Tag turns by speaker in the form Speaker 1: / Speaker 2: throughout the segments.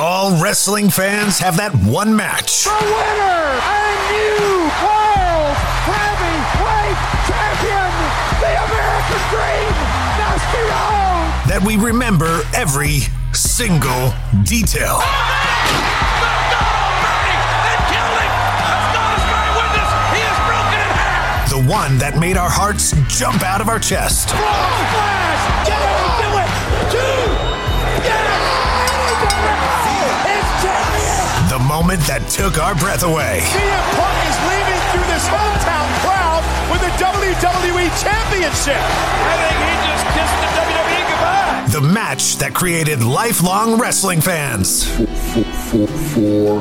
Speaker 1: All wrestling fans have that one match.
Speaker 2: The winner and new world heavyweight champion, the American Dream, Dusty Rhodes.
Speaker 1: That we remember every single detail. The one that made our hearts jump out of our chest.
Speaker 2: Flash, get
Speaker 1: moment that took our breath away.
Speaker 2: CM Punk is leaving through this hometown crowd with the WWE Championship. I think he just kissed the WWE goodbye.
Speaker 1: The match that created lifelong wrestling fans.
Speaker 3: for, for, for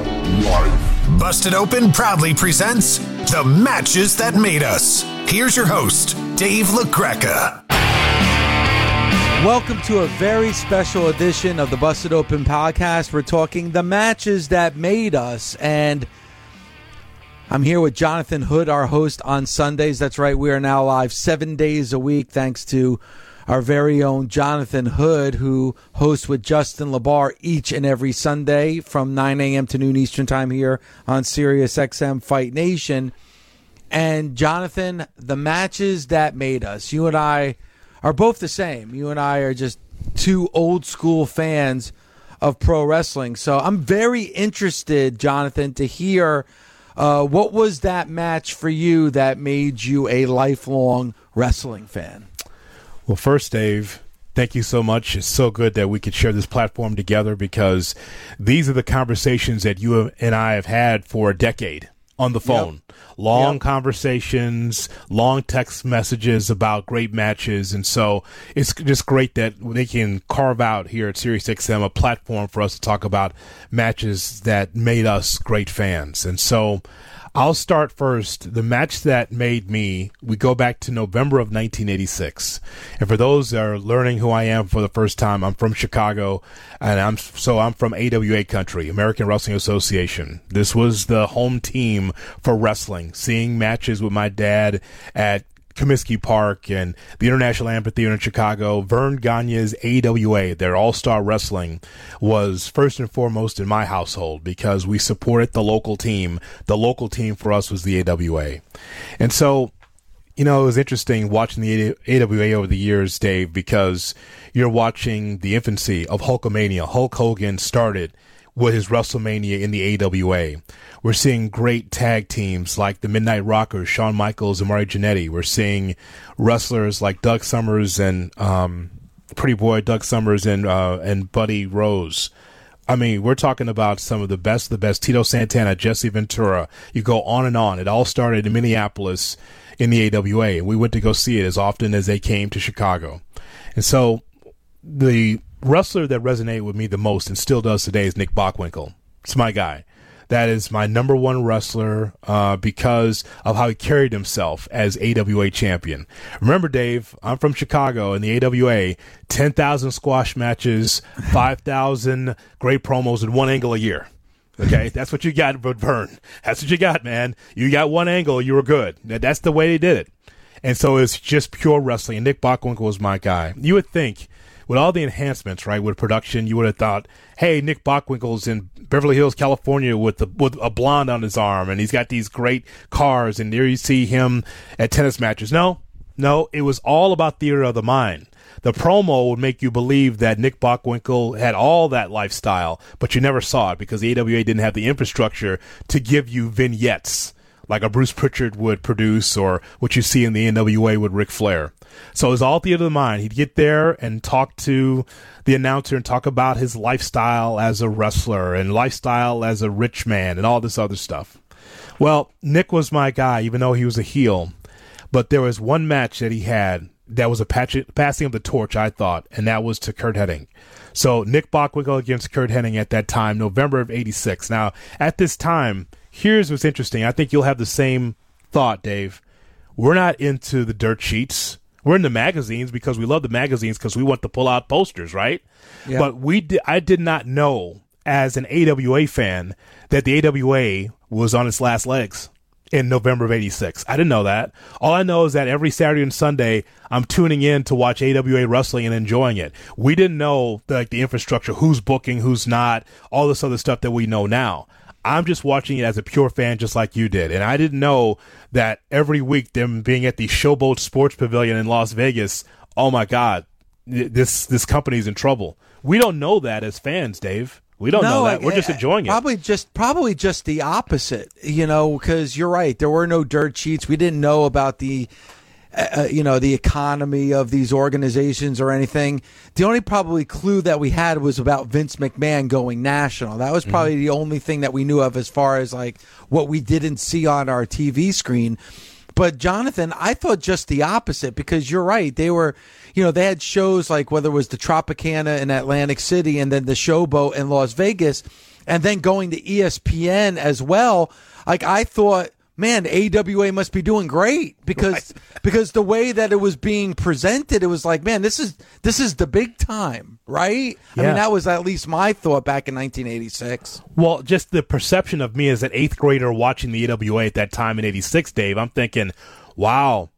Speaker 3: life.
Speaker 1: Busted Open proudly presents The Matches That Made Us. Here's your host, Dave LaGreca.
Speaker 4: Welcome to a very special edition of the Busted Open podcast. We're talking the matches that made us. And I'm here with Jonathan Hood, our host on Sundays. That's right, we are now live seven days a week, thanks to our very own Jonathan Hood, who hosts with Justin LaBar each and every Sunday from 9 a.m. to noon Eastern Time here on Sirius XM Fight Nation. And Jonathan, the matches that made us, you and I are both the same. You and I are just two old school fans of pro wrestling. So I'm very interested, Jonathan, to hear uh, what was that match for you that made you a lifelong wrestling fan?
Speaker 5: Well, first, Dave, thank you so much. It's so good that we could share this platform together because these are the conversations that you and I have had for a decade on the phone. Long
Speaker 4: Yep.
Speaker 5: conversations, long text messages about great matches. And so it's just great that they can carve out here at SiriusXM a platform for us to talk about matches that made us great fans. And so I'll start first. The match that made me, we go back to November of 1986. And for those that are learning who I am for the first time, I'm from Chicago and I'm, so I'm from AWA country, American Wrestling Association. This was the home team for wrestling, seeing matches with my dad at Comiskey Park and the International Amphitheater in Chicago, Vern Gagne's AWA, their All Star Wrestling, was first and foremost in my household because we supported the local team. The local team for us was the AWA. And so, you know, it was interesting watching the AWA over the years, Dave, because you're watching the infancy of Hulkamania. Hulk Hogan started with his WrestleMania in the AWA. We're seeing great tag teams like the Midnight Rockers, Shawn Michaels and Marty Jannetty. We're seeing wrestlers like Doug Somers and um, Pretty Boy Doug Somers and uh, and Buddy Rose. I mean, we're talking about some of the best the best. Tito Santana, Jesse Ventura. You go on and on. It all started in Minneapolis in the AWA, and we went to go see it as often as they came to Chicago. And so the wrestler that resonated with me the most and still does today is Nick Bockwinkel. It's my guy. That is my number one wrestler uh, because of how he carried himself as AWA champion. Remember, Dave, I'm from Chicago, and the AWA, 10,000 squash matches, 5,000 great promos, and one angle a year. Okay, that's what you got, Vern. That's what you got, man. You got one angle, you were good. That's the way they did it. And so it's just pure wrestling. And Nick Bockwinkel was my guy. You would think, with all the enhancements, right, with production, you would have thought, hey, Nick Bockwinkel's in Beverly Hills, California, with the, with a blonde on his arm, and he's got these great cars, and there you see him at tennis matches. No, no, it was all about theater of the mind. The promo would make you believe that Nick Bockwinkel had all that lifestyle, but you never saw it because the AWA didn't have the infrastructure to give you vignettes like a Bruce Pritchard would produce or what you see in the NWA with Ric Flair. So it was all theater of the mind. He'd get there and talk to the announcer and talk about his lifestyle as a wrestler and lifestyle as a rich man and all this other stuff. Well, Nick was my guy, even though he was a heel. But there was one match that he had that was a patch- passing of the torch, I thought, and that was to Curt Hennig. So Nick Bockwinkel against Curt Hennig at that time, November of '86. Now, at this time, here's what's interesting. I think you'll have the same thought, Dave. We're not into the dirt sheets. We're in the magazines because we love the magazines because we want to pull out posters, right?
Speaker 4: Yeah.
Speaker 5: But we, di- I did not know as an AWA fan that the AWA was on its last legs. in November of 86. I didn't know that. All I know is that every Saturday and Sunday, I'm tuning in to watch AWA wrestling and enjoying it. We didn't know like the infrastructure, who's booking, who's not, all this other stuff that we know now. I'm just watching it as a pure fan, just like you did. And I didn't know that every week, them being at the Showboat Sports Pavilion in Las Vegas, oh my God, this, this company's in trouble. We don't know that as fans, Dave. We don't
Speaker 4: no,
Speaker 5: know that. We're just eh, enjoying
Speaker 4: it. Probably just probably just the opposite, you know, because you're right. There were no dirt sheets. We didn't know about the uh, uh, you know the economy of these organizations or anything. The only probably clue that we had was about Vince McMahon going national. That was mm-hmm. probably mm-hmm. the only thing that we knew of as far as like what we didn't see on our TV screen. But Jonathan, I thought just the opposite because you're right. They were, you know, they had shows like whether it was the Tropicana in Atlantic City and then the Showboat in Las Vegas, and then going to ESPN as well. Like I thought man, AWA must be doing great because right. because the way that it was being presented, it was like, man, this is this is the big time, right? Yeah. I mean, that was at least my thought back in 1986.
Speaker 5: Well, just the perception of me as an eighth grader watching the AWA at that time in '86, Dave, I'm thinking, wow,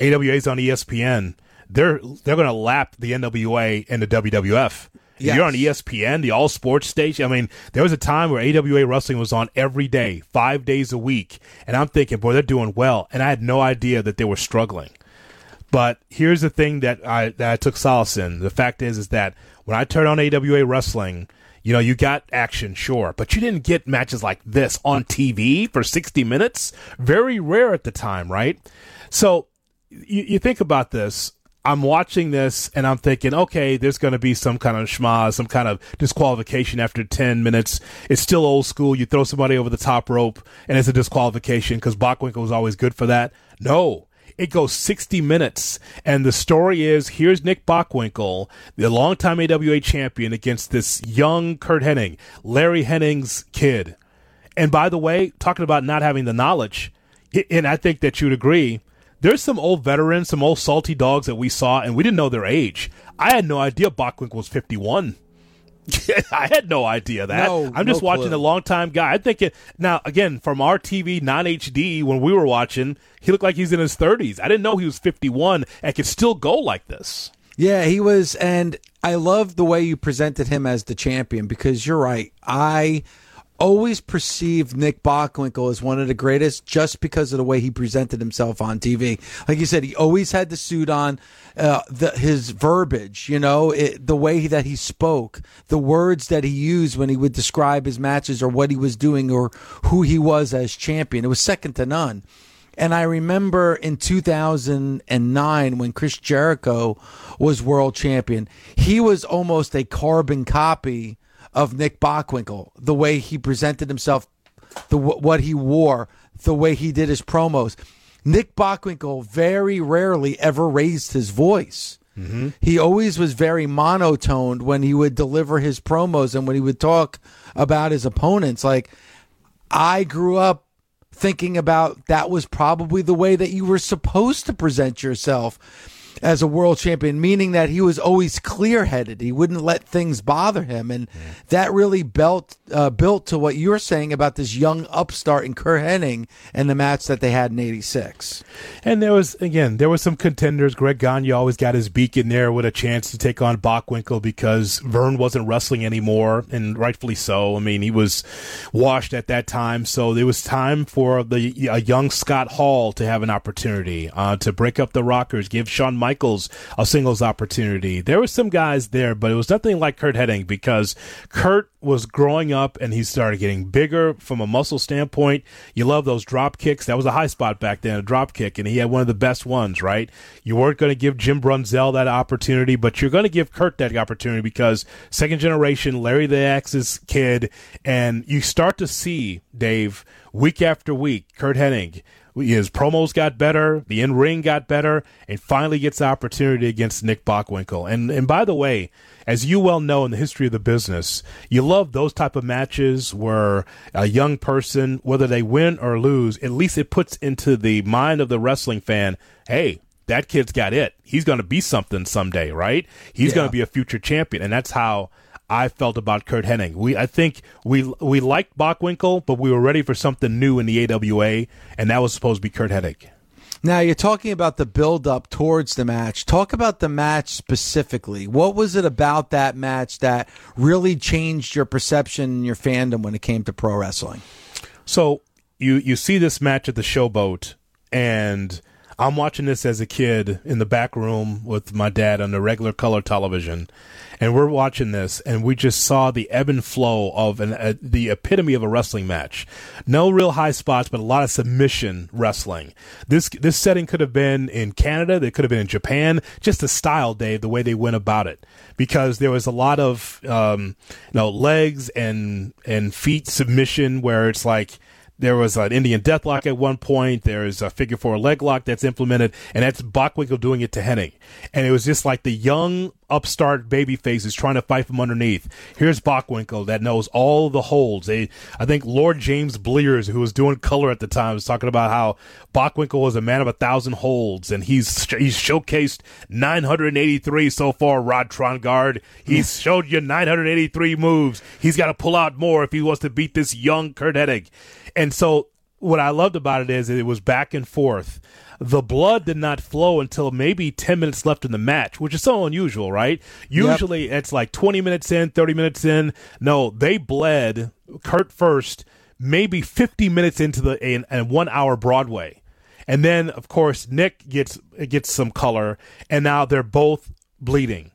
Speaker 5: AWA's on ESPN. They're they're going to lap the NWA and the WWF. Yes. You're on ESPN, the all sports station. I mean, there was a time where AWA wrestling was on every day, five days a week. And I'm thinking, boy, they're doing well. And I had no idea that they were struggling. But here's the thing that I, that I took solace in. The fact is, is that when I turned on AWA wrestling, you know, you got action, sure, but you didn't get matches like this on TV for 60 minutes. Very rare at the time, right? So you, you think about this. I'm watching this and I'm thinking, okay, there's going to be some kind of schma, some kind of disqualification after 10 minutes. It's still old school. You throw somebody over the top rope and it's a disqualification because Bockwinkel was always good for that. No, it goes 60 minutes. And the story is here's Nick Bockwinkel, the longtime AWA champion, against this young Curt Hennig, Larry Hennig's kid. And by the way, talking about not having the knowledge, and I think that you'd agree, there's some old veterans, some old salty dogs that we saw, and we didn't know their age. I had no idea Bockwinkel was 51. I had no idea that. No, I'm just no watching clue. a long time guy. I think thinking now again from our TV non HD when we were watching, he looked like he's in his 30s. I didn't know he was 51 and could still go like this.
Speaker 4: Yeah, he was, and I love the way you presented him as the champion because you're right. I always perceived Nick Bockwinkel as one of the greatest just because of the way he presented himself on TV. Like you said, he always had the suit on, uh, the, his verbiage, you know, it, the way that he spoke, the words that he used when he would describe his matches or what he was doing or who he was as champion. It was second to none. And I remember in 2009 when Chris Jericho was world champion, he was almost a carbon copy of Nick Bockwinkel, the way he presented himself, the what he wore, the way he did his promos. Nick Bockwinkel very rarely ever raised his voice. Mm-hmm. He always was very monotoned when he would deliver his promos and when he would talk about his opponents. Like I grew up thinking about that was probably the way that you were supposed to present yourself as a world champion, meaning that he was always clear headed. He wouldn't let things bother him. And yeah. that really built, uh, built to what you were saying about this young upstart in Curt Hennig and the match that they had in 86.
Speaker 5: And there was, again, there were some contenders. Greg Gagne always got his beak in there with a chance to take on Bockwinkel because Vern wasn't wrestling anymore, and rightfully so. I mean, he was washed at that time. So there was time for the a young Scott Hall to have an opportunity uh, to break up the Rockers, give Shawn Michaels Michaels a singles opportunity. There were some guys there, but it was nothing like Curt Hennig because Curt was growing up and he started getting bigger from a muscle standpoint. You love those drop kicks. That was a high spot back then, a drop kick, and he had one of the best ones, right? You weren't going to give Jim Brunzell that opportunity, but you're going to give Curt that opportunity because second generation Larry the Axe's kid, and you start to see, Dave, week after week, Curt Hennig his promos got better, the in ring got better, and finally gets the opportunity against Nick Bockwinkel. And and by the way, as you well know in the history of the business, you love those type of matches where a young person, whether they win or lose, at least it puts into the mind of the wrestling fan, hey, that kid's got it. He's going to be something someday, right? He's yeah. going to be a future champion, and that's how I felt about Curt Hennig. We I think we we liked Bockwinkel, but we were ready for something new in the AWA, and that was supposed to be Curt Hennig.
Speaker 4: Now you're talking about the build up towards the match. Talk about the match specifically. What was it about that match that really changed your perception and your fandom when it came to pro wrestling?
Speaker 5: So you you see this match at the Showboat, and I'm watching this as a kid in the back room with my dad on the regular color television, and we're watching this, and we just saw the ebb and flow of an, uh, the epitome of a wrestling match. No real high spots, but a lot of submission wrestling. This this setting could have been in Canada, they could have been in Japan. Just the style, Dave, the way they went about it, because there was a lot of um, you know legs and and feet submission where it's like there was an Indian deathlock at one point. There's a figure four leg lock that's implemented, and that's Bockwinkel doing it to Hennig. And it was just like the young upstart baby faces trying to fight from underneath. Here's Bockwinkel that knows all the holds. They, I think Lord James Blears, who was doing color at the time, was talking about how Bockwinkel was a man of a thousand holds, and he's he's showcased 983 so far. Rod Trongard, he's mm. showed you 983 moves. He's got to pull out more if he wants to beat this young Hennig. And so what I loved about it is it was back and forth. The blood did not flow until maybe 10 minutes left in the match, which is so unusual, right? Usually yep. it's like 20 minutes in, 30 minutes in. No, they bled Kurt first, maybe 50 minutes into the and one hour Broadway. And then of course Nick gets gets some color and now they're both bleeding.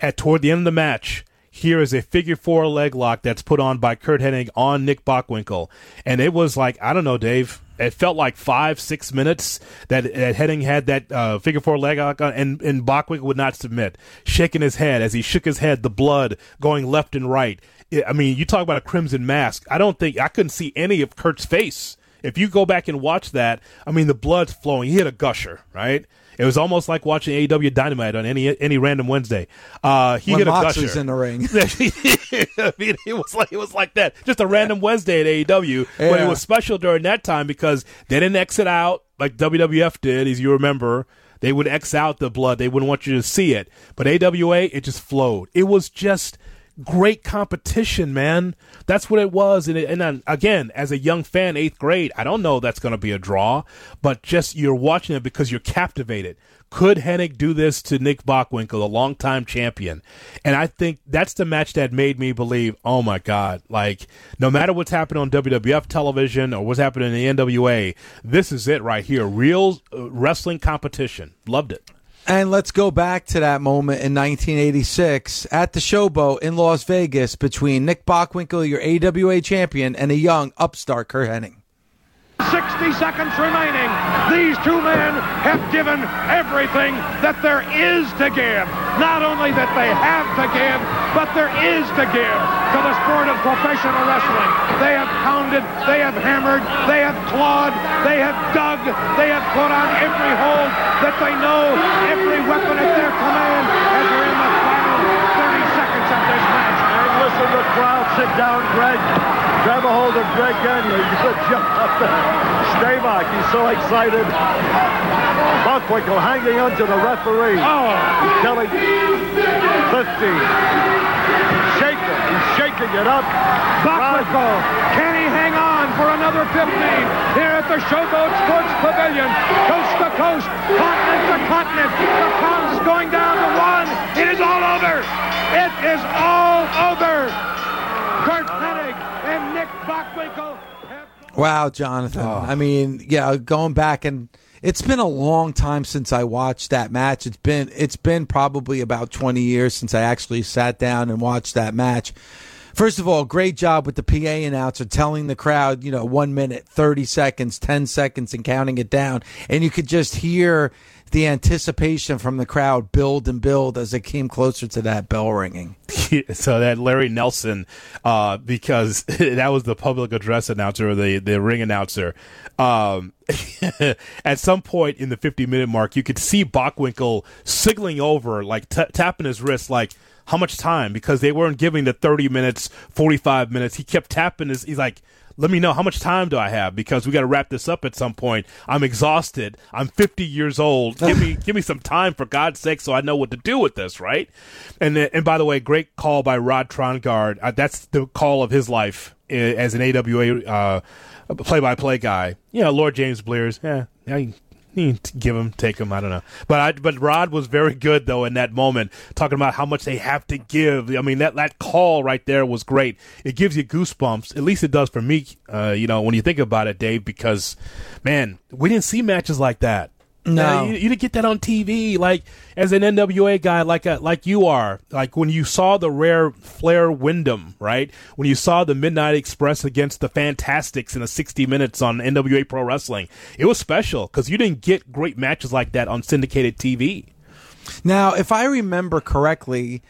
Speaker 5: At toward the end of the match, here is a figure four leg lock that's put on by Curt Hennig on Nick Bockwinkel. And it was like, I don't know, Dave. It felt like five, six minutes that, that Hennig had that uh, figure four leg lock on, and, and Bockwinkel would not submit, shaking his head. As he shook his head, the blood going left and right. I mean, you talk about a crimson mask. I don't think I couldn't see any of Curt's face. If you go back and watch that, I mean, the blood's flowing. He hit a gusher, right? It was almost like watching AEW Dynamite on any any random Wednesday. Uh, he
Speaker 4: when
Speaker 5: hit a
Speaker 4: Mox
Speaker 5: gusher.
Speaker 4: in the ring.
Speaker 5: I mean, it was like it was like that, just a random Wednesday at AEW. Yeah. But it was special during that time because they didn't exit out like WWF did, as you remember. They would X out the blood. They wouldn't want you to see it. But AWA, it just flowed. It was just great competition, man. That's what it was. And, it, and then, again, as a young fan, eighth grade, I don't know that's going to be a draw, but just you're watching it because you're captivated. Could Hennig do this to Nick Bockwinkel, a longtime champion? And I think that's the match that made me believe, oh my God, like no matter what's happening on WWF television or what's happening in the NWA, this is it right here. Real uh, wrestling competition. Loved it.
Speaker 4: And let's go back to that moment in 1986 at the Showboat in Las Vegas between Nick Bockwinkel, your AWA champion, and a young upstart Curt Hennig.
Speaker 2: 60 seconds remaining. These two men have given everything that there is to give. Not only that they have to give, but there is to give to the sport of professional wrestling. They have pounded, they have hammered, they have clawed, they have dug, they have put on every hold that they know, every weapon at their command
Speaker 6: Listen to the crowd sit down, Greg. Grab a hold of Greg Gagne. There. Stay back. He's so excited. Bockwinkel hanging onto the referee.
Speaker 2: Oh.
Speaker 6: He's telling 50. Shake it. He's shaking it up.
Speaker 2: Bockwinkel, can he hang on for another 15 here at the Showboat Sports Pavilion? Coast to coast, continent to continent. The count is going down to one. It is all over. It is all over. Curt Hennig and Nick Bockwinkel.
Speaker 4: Wow, Jonathan. Oh. I mean, yeah, going back and it's been a long time since I watched that match. It's been it's been probably about 20 years since I actually sat down and watched that match. First of all, great job with the PA announcer telling the crowd, you know, 1 minute, 30 seconds, 10 seconds and counting it down. And you could just hear the anticipation from the crowd build and build as it came closer to that bell ringing.
Speaker 5: so that Larry Nelson, uh, because that was the public address announcer the, the ring announcer. Um, at some point in the 50 minute mark, you could see Bockwinkel signaling over, like t- tapping his wrist, like, how much time? Because they weren't giving the 30 minutes, 45 minutes. He kept tapping his, he's like, let me know how much time do I have because we got to wrap this up at some point. I'm exhausted. I'm 50 years old. Give me give me some time for God's sake, so I know what to do with this, right? And and by the way, great call by Rod Trongard. Uh, that's the call of his life uh, as an AWA uh, play-by-play guy. You know, Lord James Blears. Yeah, give him, take him. I don't know, but I, but Rod was very good though in that moment, talking about how much they have to give. I mean, that that call right there was great. It gives you goosebumps. At least it does for me. Uh, you know, when you think about it, Dave, because man, we didn't see matches like that.
Speaker 4: No,
Speaker 5: uh, you, you, didn't get that on TV. Like as an NWA guy, like a, like you are, like when you saw the rare Flair Windham, right? When you saw the Midnight Express against the Fantastics in a 60 minutes on NWA Pro Wrestling, it was special because you didn't get great matches like that on syndicated TV.
Speaker 4: Now, if I remember correctly,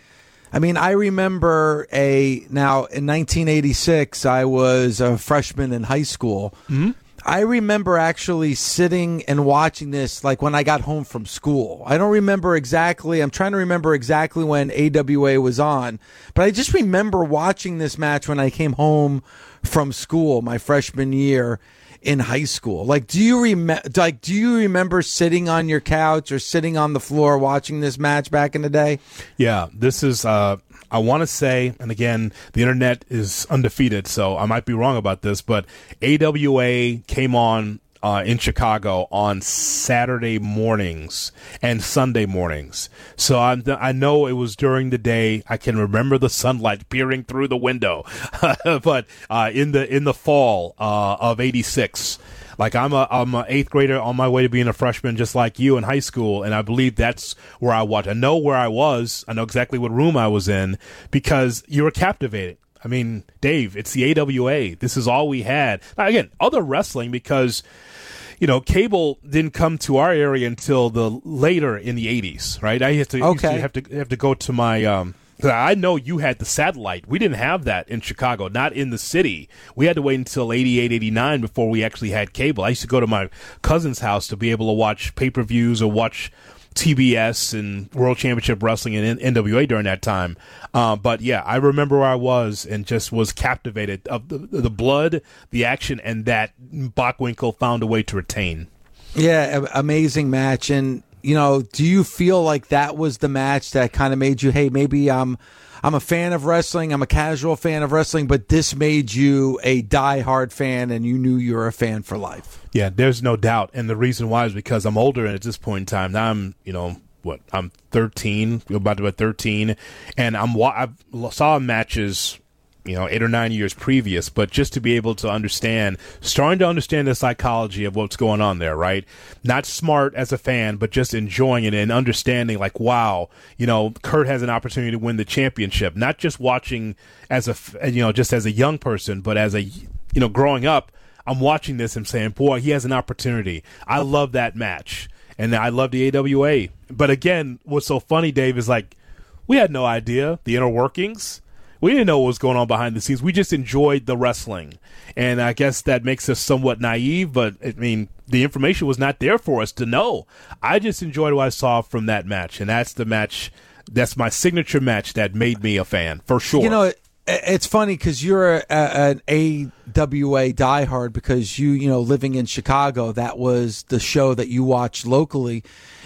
Speaker 4: I mean, I remember a now in 1986, I was a freshman in high school.
Speaker 5: Mm-hmm
Speaker 4: I remember actually sitting and watching this like when I got home from school. I don't remember exactly. I'm trying to remember exactly when AWA was on, but I just remember watching this match when I came home from school my freshman year in high school. Like do you remember like do you remember sitting on your couch or sitting on the floor watching this match back in the day?
Speaker 5: Yeah, this is uh I want to say, and again, the internet is undefeated, so I might be wrong about this, but AWA came on uh, in Chicago on Saturday mornings and Sunday mornings. So I, I know it was during the day. I can remember the sunlight peering through the window, but uh, in the in the fall uh, of '86. Like I'm a I'm an eighth grader on my way to being a freshman, just like you in high school, and I believe that's where I watched. I know where I was. I know exactly what room I was in because you were captivated. I mean, Dave, it's the AWA. This is all we had. Now, again, other wrestling because you know, cable didn't come to our area until the later in the '80s, right? I have to,
Speaker 4: okay.
Speaker 5: to have to have to go to my um, I know you had the satellite. We didn't have that in Chicago, not in the city. We had to wait until 88, 89 before we actually had cable. I used to go to my cousin's house to be able to watch pay per views or watch TBS and World Championship Wrestling and NWA during that time. Uh, but yeah, I remember where I was and just was captivated of the, the blood, the action, and that Bockwinkel found a way to retain.
Speaker 4: Yeah, amazing match. And you know, do you feel like that was the match that kind of made you, hey, maybe I'm I'm a fan of wrestling, I'm a casual fan of wrestling, but this made you a die-hard fan and you knew you were a fan for life?
Speaker 5: Yeah, there's no doubt. And the reason why is because I'm older and at this point in time. Now I'm, you know, what, I'm 13, about to be 13, and I'm I saw matches you know, eight or nine years previous, but just to be able to understand, starting to understand the psychology of what's going on there, right? Not smart as a fan, but just enjoying it and understanding, like, wow, you know, Curt has an opportunity to win the championship. Not just watching as a, you know, just as a young person, but as a, you know, growing up, I'm watching this and saying, boy, he has an opportunity. I love that match. And I love the AWA. But again, what's so funny, Dave, is like, we had no idea the inner workings we didn't know what was going on behind the scenes. We just enjoyed the wrestling. And I guess that makes us somewhat naive, but I mean, the information was not there for us to know. I just enjoyed what I saw from that match. And that's the match, that's my signature match that made me a fan, for sure.
Speaker 4: You know, it's funny because you're a, a, an AWA diehard because you, you know, living in Chicago, that was the show that you watched locally.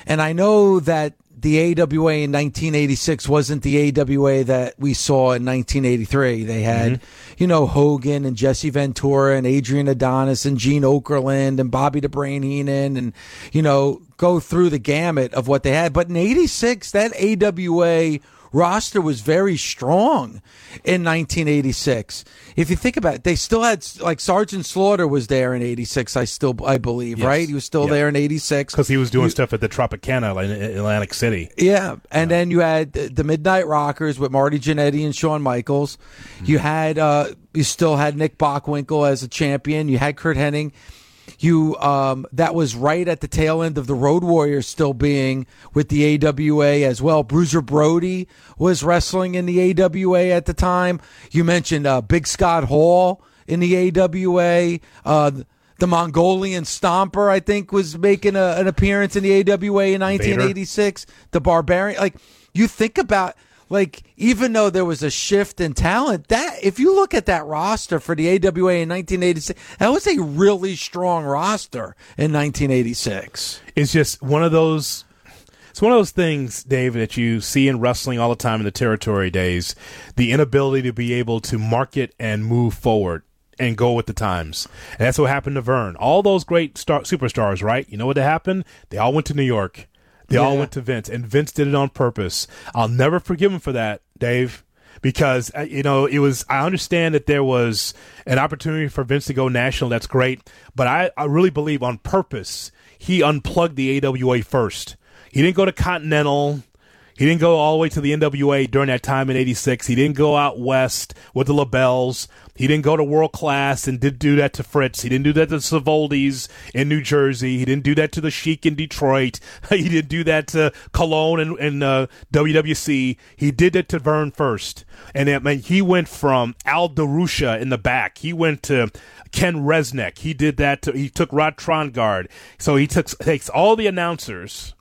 Speaker 4: And I know that the AWA in 1986 wasn't the AWA that we saw in 1983. They had, mm-hmm. you know, Hogan and Jesse Ventura and Adrian Adonis and Gene Okerlund and Bobby the Brain Heenan and, you know, go through the gamut of what they had. But in 86, that AWA roster was very strong in 1986. If you think about it, they still had like Sergeant Slaughter was there in 86. I still I believe yes. right. He was still yep. there in 86
Speaker 5: because he was doing he, stuff at the Tropicana in Atlantic City.
Speaker 4: Yeah, and yeah. then you had the Midnight Rockers with Marty Jannetty and Shawn Michaels. Mm-hmm. You had uh, you still had Nick Bockwinkel as a champion. You had Curt Hennig you um, that was right at the tail end of the Road Warriors still being with the AWA as well. Bruiser Brody was wrestling in the AWA at the time. You mentioned uh, Big Scott Hall in the AWA. Uh, the Mongolian Stomper, I think, was making a, an appearance in the AWA in 1986. Vader. The Barbarian, like you think about like even though there was a shift in talent, that if you look at that roster for the AWA in 1986, that was a really strong roster in 1986.
Speaker 5: It's just one of those. It's one of those things, Dave, that you see in wrestling all the time in the territory days. The inability to be able to market and move forward and go with the times. And that's what happened to Vern. All those great star- superstars, right? You know what happened? They all went to New York. They all went to Vince, and Vince did it on purpose. I'll never forgive him for that, Dave, because uh, you know it was. I understand that there was an opportunity for Vince to go national. That's great, but I, I really believe on purpose he unplugged the AWA first. He didn't go to Continental. He didn't go all the way to the NWA during that time in '86. He didn't go out west with the LeBells. He didn't go to World Class and did do that to Fritz. He didn't do that to Savoldi's in New Jersey. He didn't do that to the Sheik in Detroit. he didn't do that to Colón and, and uh, WWC. He did it to Vern first, and I he went from Al DeRusha in the back. He went to Ken Resnick. He did that. To, he took Rod Trongard. So he took takes all the announcers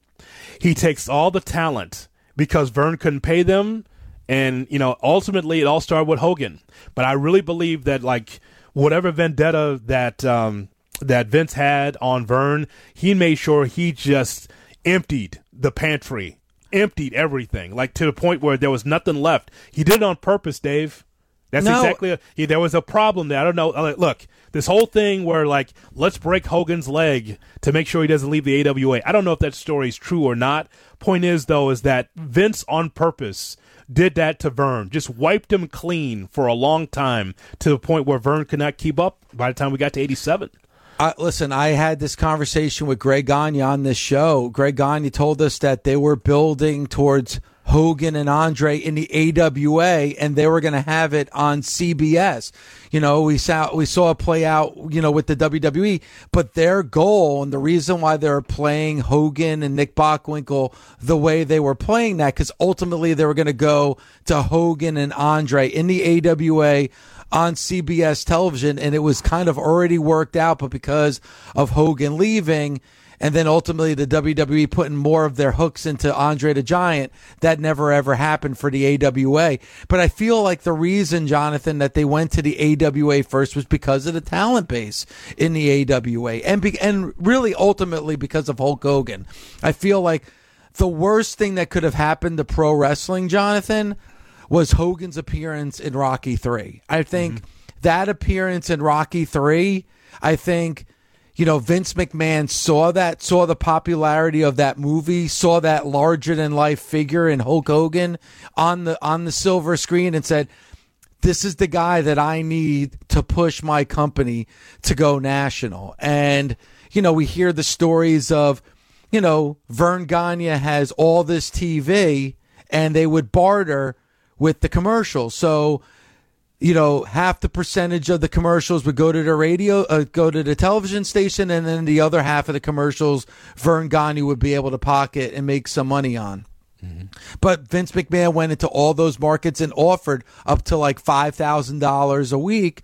Speaker 5: he takes all the talent because Vern couldn't pay them. And, you know, ultimately it all started with Hogan. But I really believe that, like, whatever vendetta that, um, that Vince had on Vern, he made sure he just emptied the pantry, emptied everything, like to the point where there was nothing left. He did it on purpose, Dave. That's
Speaker 4: No.
Speaker 5: exactly. He, there was a problem there. I don't know. uh, Look, this whole thing where like let's break Hogan's leg to make sure he doesn't leave the AWA. I don't know if that story is true or not. Point is though is that Vince on purpose did that to Vern. just wiped him clean for a long time to the point where Vern could not keep up. By the time we got to '87,
Speaker 4: Uh, listen, I had this conversation with Greg Gagne on this show. Greg Gagne told us that they were building towards Hogan and Andre in the AWA, and they were going to have it on CBS. You know, we saw we saw it play out, you know, with the WWE. But their goal and the reason why they're playing Hogan and Nick Bockwinkel the way they were playing that, because ultimately they were going to go to Hogan and Andre in the AWA on CBS television, and it was kind of already worked out, but because of Hogan leaving, and then ultimately the WWE putting more of their hooks into Andre the Giant, that never ever happened for the AWA. But I feel like the reason, Jonathan, that they went to the AWA first was because of the talent base in the AWA, and be, and really ultimately because of Hulk Hogan. I feel like the worst thing that could have happened to pro wrestling, Jonathan, was Hogan's appearance in Rocky 3. I think mm-hmm. that appearance in Rocky 3, I think you know Vince McMahon saw that, saw the popularity of that movie, saw that larger than life figure in Hulk Hogan on the on the silver screen and said this is the guy that I need to push my company to go national. And, you know, we hear the stories of, you know, Vern Gagne has all this TV and they would barter with the commercials. So, you know, half the percentage of the commercials would go to the radio, uh, go to the television station, and then the other half of the commercials, Vern Gagne would be able to pocket and make some money on. But Vince McMahon went into all those markets and offered up to like five thousand dollars a week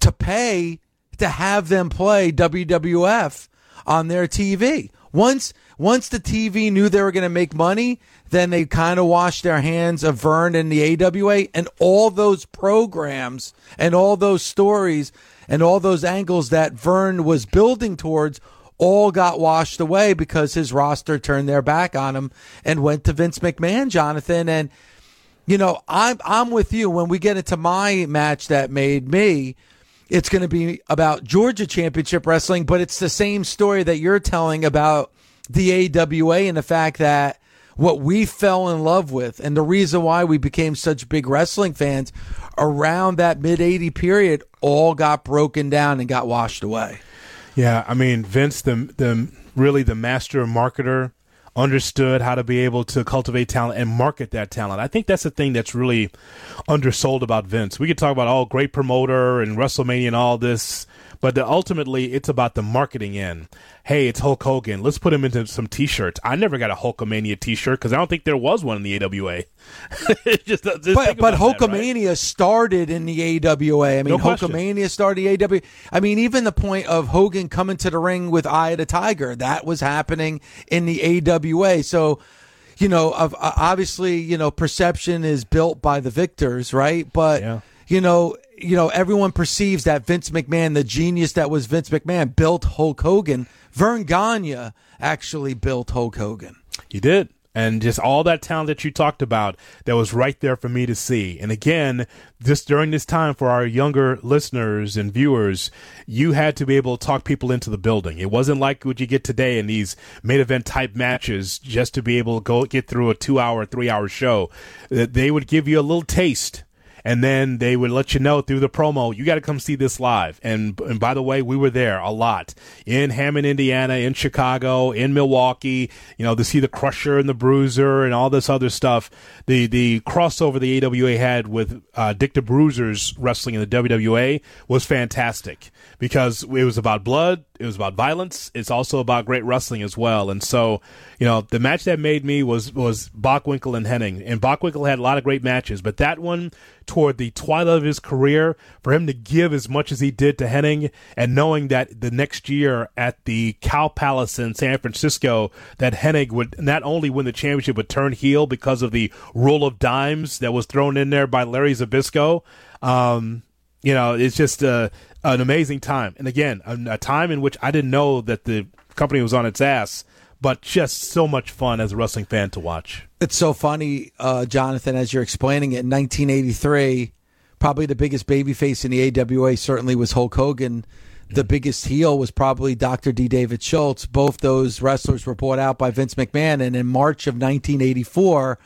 Speaker 4: to pay to have them play WWF on their TV. Once once the TV knew they were going to make money, then they kind of washed their hands of Vern and the AWA and all those programs and all those stories and all those angles that Vern was building towards all got washed away because his roster turned their back on him and went to Vince McMahon, Jonathan. And you know, I'm I'm with you when we get into my match that made me. It's going to be about Georgia Championship Wrestling, but it's the same story that you're telling about the AWA and the fact that what we fell in love with and the reason why we became such big wrestling fans around that mid 80 period all got broken down and got washed away.
Speaker 5: Yeah, I mean Vince, the the really the master marketer, understood how to be able to cultivate talent and market that talent. I think that's the thing that's really undersold about Vince. We could talk about all great promoter and WrestleMania and all this, but the, ultimately it's about the marketing end. Hey, it's Hulk Hogan. Let's put him into some T-shirts. I never got a Hulkamania T-shirt because I don't think there was one in the AWA. just, just
Speaker 4: But but
Speaker 5: about that, right?
Speaker 4: Hulkamania started in the AWA. I mean,
Speaker 5: No question.
Speaker 4: Hulkamania started the AWA. I mean, even the point of Hogan coming to the ring with Eye of the Tiger that was happening in the AWA. So, you know, uh, obviously, you know, perception is built by the victors, right? But
Speaker 5: Yeah.
Speaker 4: you know, you know, everyone perceives that Vince McMahon, the genius that was Vince McMahon, built Hulk Hogan. Vern Gagne actually built Hulk Hogan.
Speaker 5: He did. And just all that talent that you talked about that was right there for me to see. And again, just during this time for our younger listeners and viewers, you had to be able to talk people into the building. It wasn't like what you get today in these main event type matches just to be able to go get through a two hour, three hour show. They would give you a little taste and then they would let you know through the promo, you got to come see this live. And and by the way, we were there a lot in Hammond, Indiana, in Chicago, in Milwaukee. You know, to see the Crusher and the Bruiser and all this other stuff. The the crossover the AWA had with uh, Dick the Bruiser's wrestling in the WWA was fantastic because it was about blood, it was about violence. It's also about great wrestling as well. And so, you know, the match that made me was was Bockwinkel and Hennig, And Bockwinkel had a lot of great matches, but that one toward the twilight of his career, for him to give as much as he did to Hennig and knowing that the next year at the Cow Palace in San Francisco, that Hennig would not only win the championship but turn heel because of the roll of dimes that was thrown in there by Larry Zbyszko. Um, you know, it's just uh, an amazing time. And again, a, a time in which I didn't know that the company was on its ass, but just so much fun as a wrestling fan to watch.
Speaker 4: It's so funny, uh, Jonathan, as you're explaining it. In 1983, probably the biggest babyface in the AWA certainly was Hulk Hogan. The biggest heel was probably Dr. D. David Schultz. Both those wrestlers were bought out by Vince McMahon. And in March of 1984,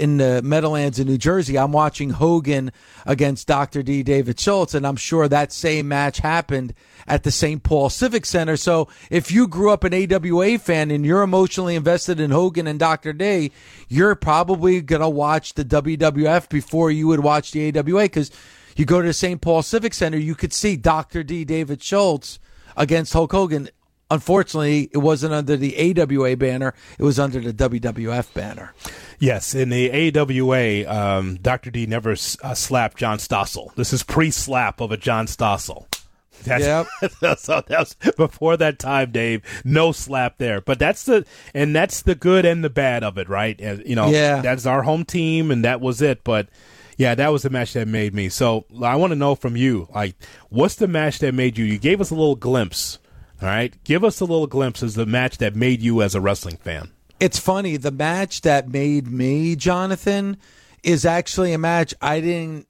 Speaker 4: in the Meadowlands in New Jersey, I'm watching Hogan against Dr. D. David Schultz, and I'm sure that same match happened at the St. Paul Civic Center. So if you grew up an AWA fan and you're emotionally invested in Hogan and Dr. D, you're probably going to watch the WWF before you would watch the AWA because you go to the St. Paul Civic Center, you could see Dr. D. David Schultz against Hulk Hogan. Unfortunately, it wasn't under the AWA banner; it was under the WWF banner.
Speaker 5: Yes, in the AWA, um, Dr. D never uh, slapped John Stossel. This is pre-slap of a John Stossel. That's,
Speaker 4: Yep.
Speaker 5: that's, that's before that time, Dave. No slap there, but that's the and that's the good and the bad of it, right? And, you know,
Speaker 4: Yeah.
Speaker 5: that's our home team, and that was it. But yeah, that was the match that made me. So I want to know from you, like, what's the match that made you? You gave us a little glimpse. All right, give us a little glimpse as the match that made you as a wrestling fan.
Speaker 4: It's funny. The match that made me, Jonathan, is actually a match I didn't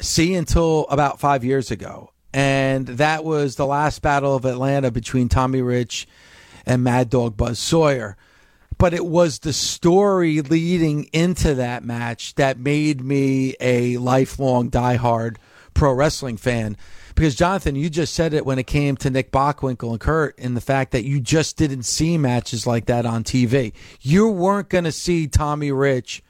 Speaker 4: see until about five years ago. And that was the last battle of Atlanta between Tommy Rich and Mad Dog Buzz Sawyer. But it was the story leading into that match that made me a lifelong diehard pro wrestling fan. Because Jonathan, you just said it when it came to Nick Bockwinkel and Curt, in the fact that you just didn't see matches like that on TV. You weren't going to see Tommy Rich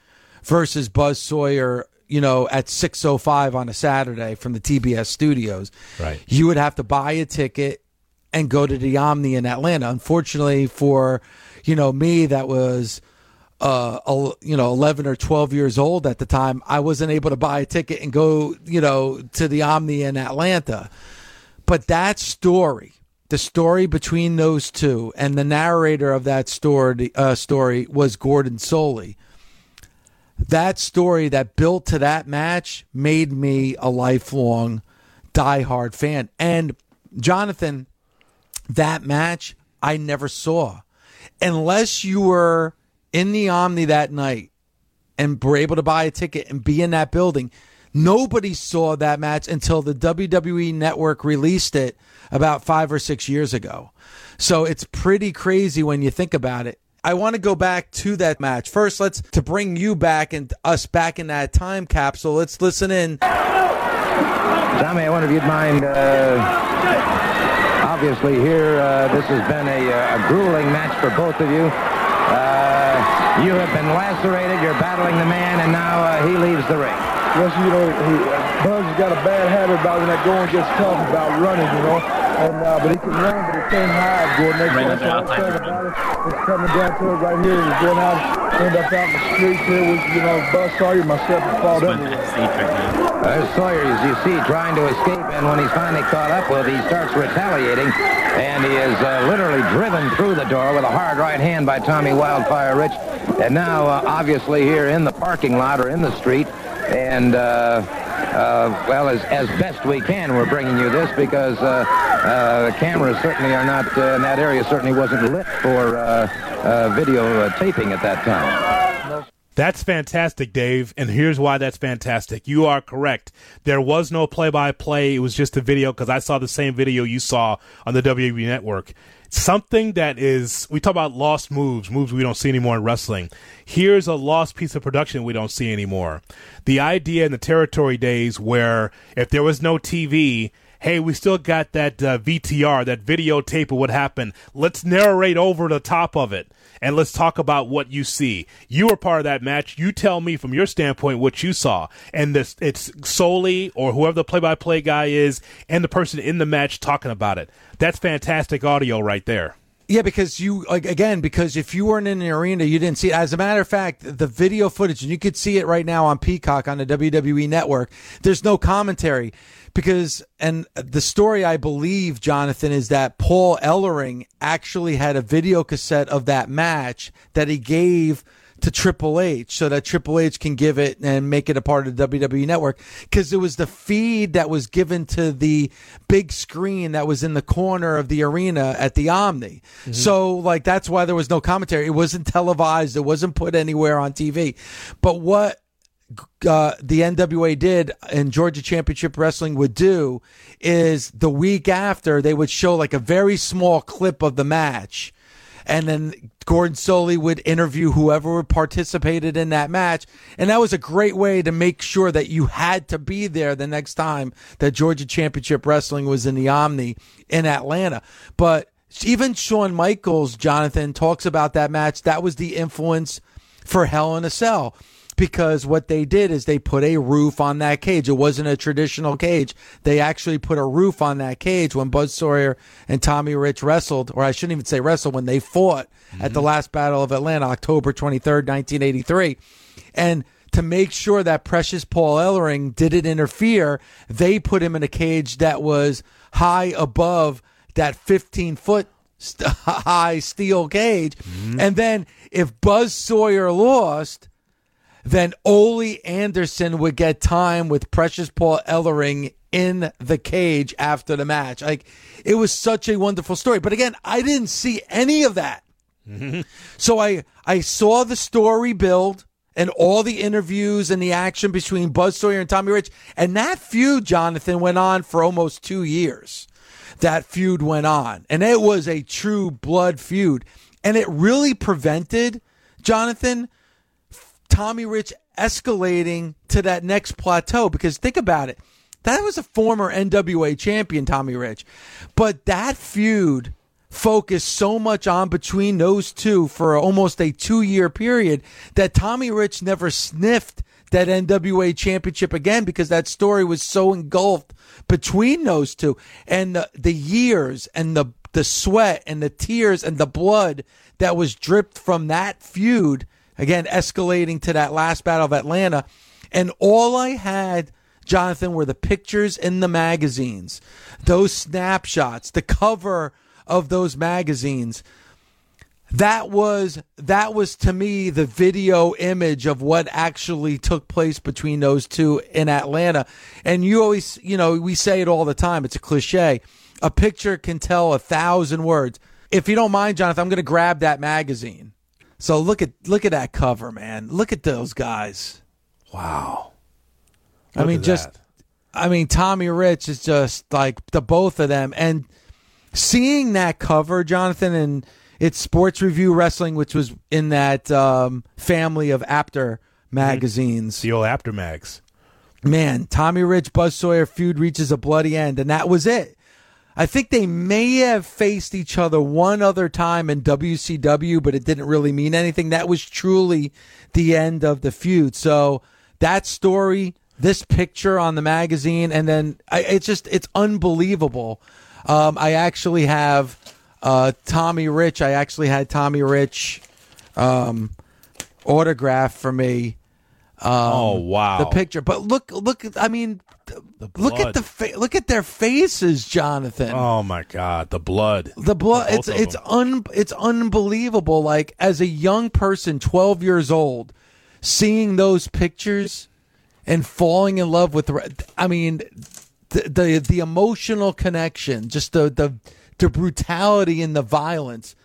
Speaker 4: versus Buzz Sawyer, you know, at 6:05 on a Saturday from the TBS studios.
Speaker 5: Right.
Speaker 4: You would have to buy a ticket and go to the Omni in Atlanta. Unfortunately for, you know, me that was uh, you know, 11 or 12 years old at the time, I wasn't able to buy a ticket and go, you know, to the Omni in Atlanta. But that story, the story between those two, and the narrator of that story, uh, story was Gordon Solie. That story that built to that match made me a lifelong diehard fan. And Jonathan, that match I never saw. Unless you were in the Omni that night and were able to buy a ticket and be in that building, nobody saw that match until the WWE network released it about five or six years ago. So it's pretty crazy when you think about it. I want to go back to that match. First, let's to bring you back and us back in that time capsule. Let's listen in.
Speaker 7: Tommy, I wonder if you'd mind. Uh, obviously, here uh, this has been a, uh, a grueling match for both of you. Uh, you have been lacerated. You're battling the man, and now uh, he leaves the ring.
Speaker 8: Yes, you know, he, Buzz has got a bad habit about when that going gets tough about running, you know. And uh, but he can run, but he can't hide. Gordon, that's, that's what I'm saying about it. It's coming down to it right here. He's going out, end up out in the streets here with, you know, Buzz Sawyer, myself, and fought everywhere.
Speaker 7: There's Sawyer, as you see, trying to escape, and when he's finally caught up with, he starts retaliating, and he is uh, literally driven through the door with a hard right hand by Tommy Wildfire Rich. And now, uh, obviously, here in the parking lot or in the street, and uh, uh, well, as, as best we can, we're bringing you this because uh, uh, the cameras certainly are not, in that area certainly wasn't lit for video taping at that time.
Speaker 5: That's fantastic, Dave. And here's why that's fantastic. You are correct. There was no play by play. It was just a video because I saw the same video you saw on the WWE network. Something that is, we talk about lost moves, moves we don't see anymore in wrestling. Here's a lost piece of production we don't see anymore. The idea in the territory days where if there was no TV, hey, we still got that uh, VTR, that videotape of what happened. Let's narrate over the top of it and let's talk about what you see. You were part of that match. You tell me from your standpoint what you saw. And this, it's Solie or whoever the play by play guy is and the person in the match talking about it. That's fantastic audio right there.
Speaker 4: Yeah, because you like again because if you weren't in the arena, you didn't see it. As a matter of fact, the video footage, and you could see it right now on Peacock on the WWE Network. There's no commentary because, and the story I believe, Jonathan, is that Paul Ellering actually had a video cassette of that match that he gave to Triple H so that Triple H can give it and make it a part of the WWE network because it was the feed that was given to the big screen that was in the corner of the arena at the Omni. So like that's why there was no commentary. It wasn't televised. It wasn't put anywhere on TV. But what uh, the NWA did and Georgia Championship Wrestling would do is the week after they would show like a very small clip of the match. And then Gordon Solie would interview whoever participated in that match. And that was a great way to make sure that you had to be there the next time that Georgia Championship Wrestling was in the Omni in Atlanta. But even Shawn Michaels, Jonathan, talks about that match. That was the influence for Hell in a Cell because what they did is they put a roof on that cage. It wasn't a traditional cage. They actually put a roof on that cage when Buzz Sawyer and Tommy Rich wrestled, or I shouldn't even say wrestled, when they fought at the mm-hmm. last Battle of Atlanta, October 23rd, 1983. And to make sure that Precious Paul Ellering didn't interfere, they put him in a cage that was high above that 15 foot st- high steel cage. Mm-hmm. And then if Buzz Sawyer lost, then Ole Anderson would get time with Precious Paul Ellering in the cage after the match. Like it was such a wonderful story. But again, I didn't see any of that. Mm-hmm. So I I saw the story build and all the interviews and the action between Buzz Sawyer and Tommy Rich. And that feud, Jonathan, went on for almost two years. That feud went on. And it was a true blood feud. And it really prevented, Jonathan, Tommy Rich escalating to that next plateau because think about it. That was a former NWA champion, Tommy Rich. But that feud focused so much on between those two for almost a two year period that Tommy Rich never sniffed that NWA championship again because that story was so engulfed between those two and the, the years and the the sweat and the tears and the blood that was dripped from that feud again escalating to that last battle of Atlanta and all I had Jonathan were the pictures in the magazines those snapshots the cover of those magazines that was that was to me the video image of what actually took place between those two in Atlanta. And you always, you know, we say it all the time. It's a cliche. A picture can tell a thousand words. If you don't mind, Jonathan, I'm going to grab that magazine. So look at look at that cover, man. Look at those guys.
Speaker 5: Wow.
Speaker 4: I mean, just
Speaker 5: that.
Speaker 4: I mean, Tommy Rich is just like the both of them, and seeing that cover, Jonathan, and it's Sports Review Wrestling, which was in that um, family of Apter magazines.
Speaker 5: the old Aptermags.
Speaker 4: Man, Tommy Rich, Buzz Sawyer feud reaches a bloody end, and that was it. I think they may have faced each other one other time in WCW, but it didn't really mean anything. That was truly the end of the feud. So that story, this picture on the magazine, and then I, it's just it's unbelievable. Um, I actually have uh, Tommy Rich. I actually had Tommy Rich um, autograph for me
Speaker 5: oh wow,
Speaker 4: the picture. But look, look. I mean, look at
Speaker 5: blood.
Speaker 4: the fa- look at their faces, Jonathan.
Speaker 5: Oh my God, the blood.
Speaker 4: the blood.
Speaker 5: Both
Speaker 4: It's
Speaker 5: of
Speaker 4: it's
Speaker 5: them.
Speaker 4: un it's unbelievable. Like as a young person, twelve years old, seeing those pictures and falling in love with. re- I mean, the the, the emotional connection, just the the the brutality and the violence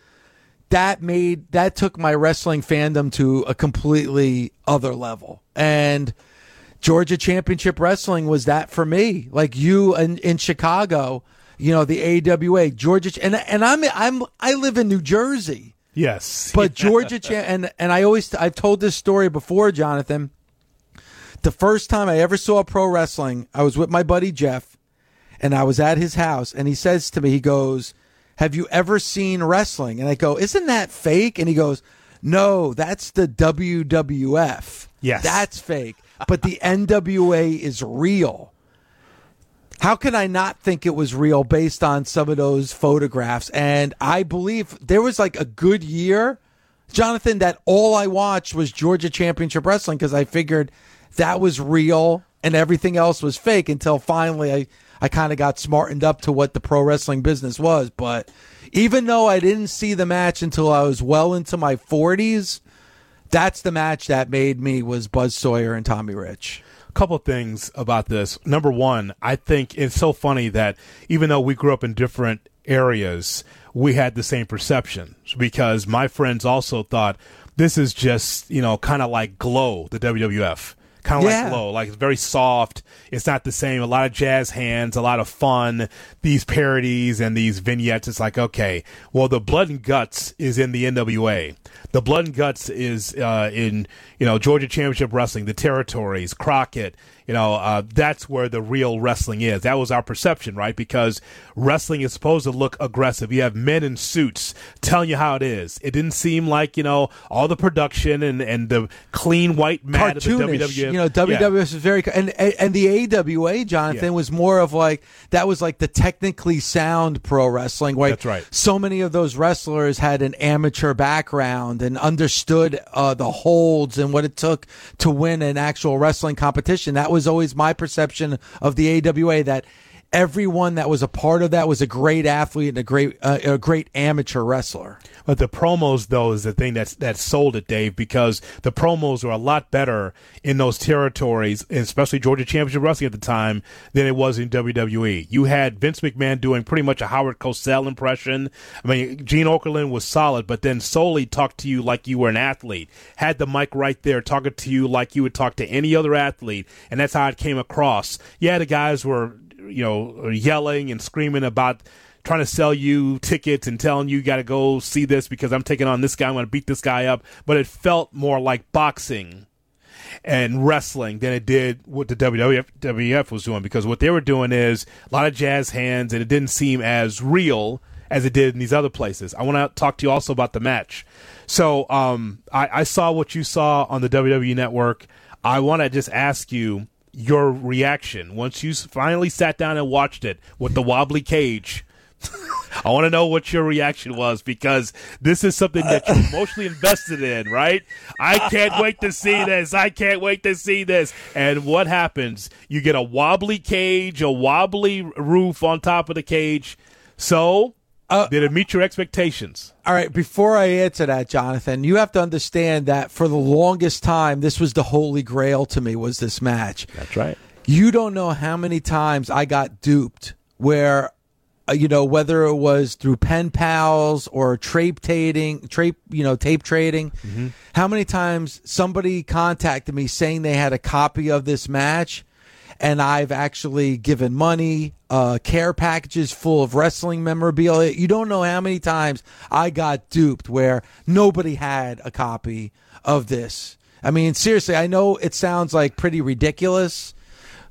Speaker 4: that made that took my wrestling fandom to a completely other level and georgia championship wrestling was that for me like you in, in chicago you know the awa georgia and and i'm i'm i live in new jersey
Speaker 5: Yes,
Speaker 4: but Georgia and and I always I've told this story before, Jonathan. The first time I ever saw pro wrestling, I was with my buddy Jeff, and I was at his house, and he says to me, he goes, "Have you ever seen wrestling?" And I go, "Isn't that fake?" And he goes, "No, that's the WWF.
Speaker 5: Yes.
Speaker 4: that's fake, but the NWA is real." How can I not think it was real based on some of those photographs? And I believe there was like a good year, Jonathan, that all I watched was Georgia Championship Wrestling because I figured that was real and everything else was fake until finally I, I kind of got smartened up to what the pro wrestling business was. But even though I didn't see the match until I was well into my 40s, that's the match that made me was Buzz Sawyer and Tommy Rich.
Speaker 5: A couple things about this. Number one, I think it's so funny that even though we grew up in different areas, we had the same perception because my friends also thought this is just, you know, kind of like Glow, the WWF. Kind of
Speaker 4: Yeah.
Speaker 5: like Glow, like it's very soft. It's not the same. A lot of jazz hands, a lot of fun. These parodies and these vignettes. It's like okay, well, the blood and guts is in the NWA. The blood and guts is uh, in you know Georgia Championship Wrestling, the territories, Crockett. You know uh, that's where the real wrestling is. That was our perception, right? Because wrestling is supposed to look aggressive. You have men in suits telling you how it is. It didn't seem like you know all the production and and the clean white mat of the. WWF.
Speaker 4: You know,
Speaker 5: Yeah.
Speaker 4: WWF was very and and and the AWA, Jonathan,
Speaker 5: Yeah.
Speaker 4: was more of like that was like the technically sound pro wrestling. Like
Speaker 5: That's right.
Speaker 4: So many of those wrestlers had an amateur background and understood uh, the holds and what it took to win an actual wrestling competition. That was always my perception of the AWA. That. Everyone that was a part of that was a great athlete and a great, uh, a great amateur wrestler.
Speaker 5: But the promos, though, is the thing that's that sold it, Dave, because the promos were a lot better in those territories, especially Georgia Championship Wrestling at the time, than it was in WWE. You had Vince McMahon doing pretty much a Howard Cosell impression. I mean, Gene Okerlund was solid, but then Solie talked to you like you were an athlete, had the mic right there, talking to you like you would talk to any other athlete, and that's how it came across. Yeah, the guys were, you know, yelling and screaming about trying to sell you tickets and telling you you got to go see this because I'm taking on this guy. I'm going to beat this guy up. But it felt more like boxing and wrestling than it did what the WWF, was doing because what they were doing is a lot of jazz hands and it didn't seem as real as it did in these other places. I want to talk to you also about the match. So um, I, I saw what you saw on the WWE network. I want to just ask you your reaction once you finally sat down and watched it with the wobbly cage. I want to know what your reaction was because this is something that you're emotionally invested in, right? I can't wait to see this. I can't wait to see this. And what happens? You get a wobbly cage, a wobbly roof on top of the cage. So, did it meet your expectations?
Speaker 4: All right, before I answer that, Jonathan, you have to understand that for the longest time, this was the holy grail to me was this match.
Speaker 5: That's right.
Speaker 4: You don't know how many times I got duped where uh, you know whether it was through pen pals or tape trading, tape you know tape trading. How many times somebody contacted me saying they had a copy of this match, and I've actually given money, uh, care packages full of wrestling memorabilia. You don't know how many times I got duped where nobody had a copy of this. I mean, seriously, I know it sounds like pretty ridiculous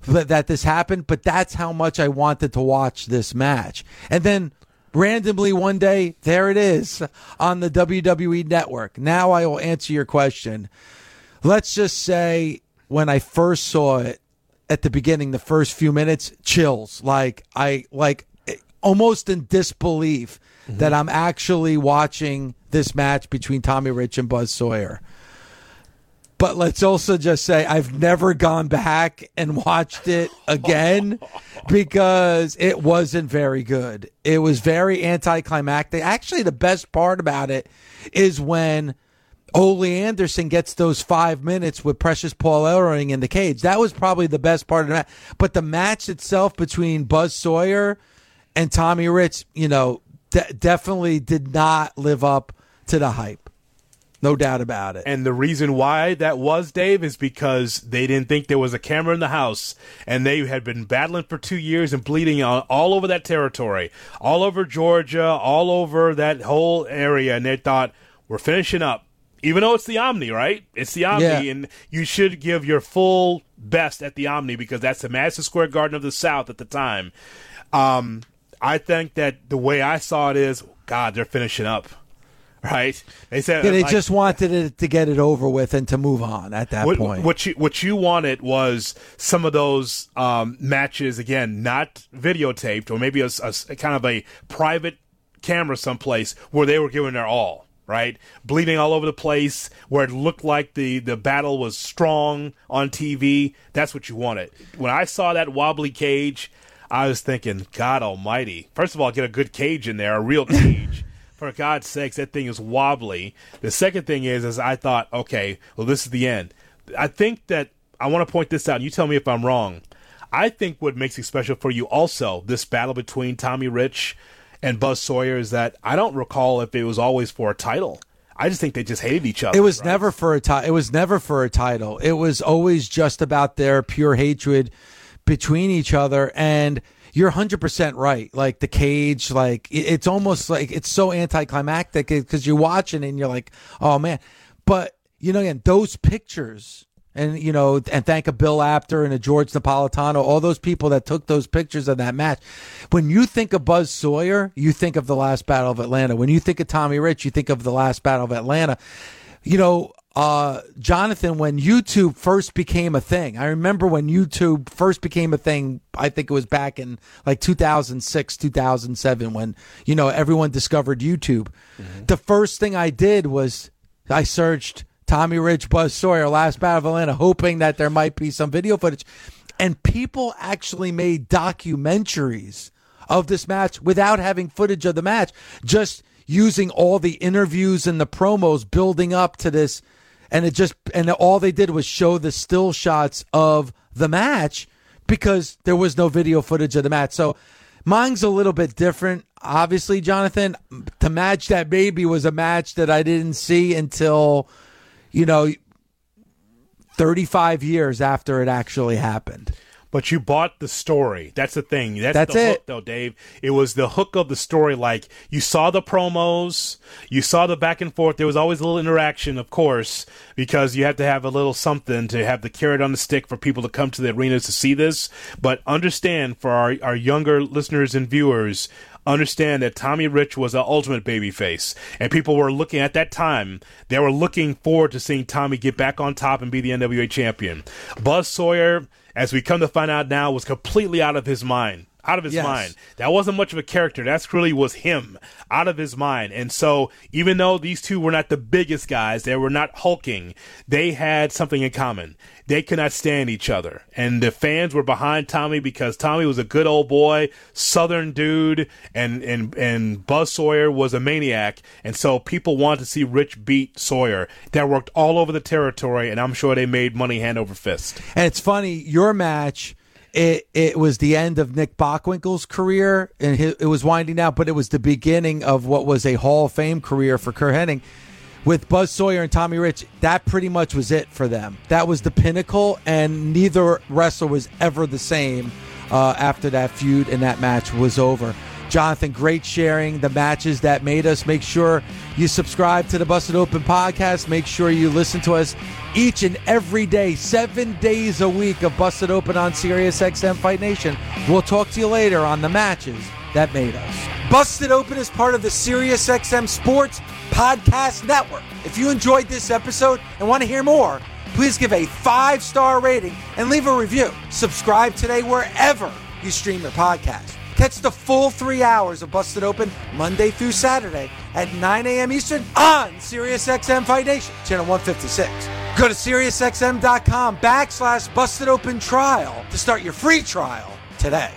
Speaker 4: that, that this happened, but that's how much I wanted to watch this match. And then randomly one day, there it is on the WWE network. Now I will answer your question. Let's just say when I first saw it at the beginning, the first few minutes, chills. Like I like almost in disbelief mm-hmm. that I'm actually watching this match between Tommy Rich and Buzz Sawyer. But let's also just say I've never gone back and watched it again because it wasn't very good. It was very anticlimactic. Actually, the best part about it is when Ole Anderson gets those five minutes with Precious Paul Ellering in the cage. That was probably the best part of the match. But the match itself between Buzz Sawyer and Tommy Rich, you know, de- definitely did not live up to the hype. No doubt about it.
Speaker 5: And the reason why that was, Dave, is because they didn't think there was a camera in the house, and they had been battling for two years and bleeding all, all over that territory, all over Georgia, all over that whole area, and they thought, we're finishing up. Even though it's the Omni, right? It's the Omni,
Speaker 4: Yeah.
Speaker 5: and you should give your full best at the Omni because that's the Madison Square Garden of the South at the time. Um, I think that the way I saw it is, God, they're finishing up, right? They said
Speaker 4: Yeah, they
Speaker 5: like-
Speaker 4: just wanted it to get it over with and to move on at that
Speaker 5: what,
Speaker 4: point.
Speaker 5: What you what you wanted was some of those um, matches again, not videotaped, or maybe a, a- a kind of a private camera someplace where they were giving their all. Right, bleeding all over the place, where it looked like the the battle was strong on TV. That's what you wanted. When I saw that wobbly cage, I was thinking, God Almighty! First of all, get a good cage in there, a real cage. For God's sakes, that thing is wobbly. The second thing is, is I thought, okay, well, this is the end. I think that I want to point this out. And you tell me if I'm wrong. I think what makes it special for you also this battle between Tommy Rich and Buzz Sawyer is that I don't recall if it was always for a title. I just think they just hated each other.
Speaker 4: It was
Speaker 5: right?
Speaker 4: never for a title. It was never for a title. It was always just about their pure hatred between each other. And you're 100% right. Like the cage, like it's almost like it's so anticlimactic because you're watching and you're like, oh man. But, you know, again, those pictures. And you know, and thank a Bill Apter and a George Napolitano, all those people that took those pictures of that match. When you think of Buzz Sawyer, you think of the last Battle of Atlanta. When you think of Tommy Rich, you think of the last Battle of Atlanta you know, uh, Jonathan, when YouTube first became a thing, I remember when YouTube first became a thing, I think it was back in like 2006, 2007, when, you know, everyone discovered YouTube. The first thing I did was I searched Tommy Rich, Buzz Sawyer, Last Battle of Atlanta, hoping that there might be some video footage. And people actually made documentaries of this match without having footage of the match, just using all the interviews and the promos building up to this. And it just, and all they did was show the still shots of the match because there was no video footage of the match. So mine's a little bit different. Obviously, Jonathan, to match that baby was a match that I didn't see until, you know, 35 years after it actually happened.
Speaker 5: But you bought the story. That's the thing. That's,
Speaker 4: That's
Speaker 5: the
Speaker 4: it.
Speaker 5: hook, though, Dave. It was the hook of the story. Like you saw the promos, you saw the back and forth. There was always a little interaction, of course, because you have to have a little something to have the carrot on the stick for people to come to the arenas to see this. But understand for our, our younger listeners and viewers, understand that Tommy Rich was the ultimate babyface, and people were looking at that time. They were looking forward to seeing Tommy get back on top and be the NWA champion. Buzz Sawyer, as we come to find out now, was completely out of his mind. Out of his
Speaker 4: Yes.
Speaker 5: mind. That wasn't much of a character. That's really was him out of his mind. And so, even though these two were not the biggest guys, they were not hulking, they had something in common. They could not stand each other. And the fans were behind Tommy because Tommy was a good old boy, southern dude, and, and, and Buzz Sawyer was a maniac. And so people wanted to see Rich beat Sawyer. That worked all over the territory, and I'm sure they made money hand over fist.
Speaker 4: And it's funny, your match, it it was the end of Nick Bockwinkel's career, and it was winding down, but it was the beginning of what was a Hall of Fame career for Curt Hennig. With Buzz Sawyer and Tommy Rich, that pretty much was it for them. That was the pinnacle, and neither wrestler was ever the same uh, after that feud and that match was over. Jonathan, great sharing the matches that made us. Make sure you subscribe to the Busted Open podcast. Make sure you listen to us each and every day, seven days a week of Busted Open on Sirius XM Fight Nation. We'll talk to you later on the matches that made us. Busted Open is part of the Sirius XM Sports Podcast Network. If you enjoyed this episode and want to hear more, please give a five star rating and leave a review. Subscribe today wherever you stream your podcast. Catch the full three hours of Busted Open Monday through Saturday at 9 a.m. Eastern on Sirius XM Fight Nation, channel 156. Go to SiriusXM.com backslash busted open trial to start your free trial today.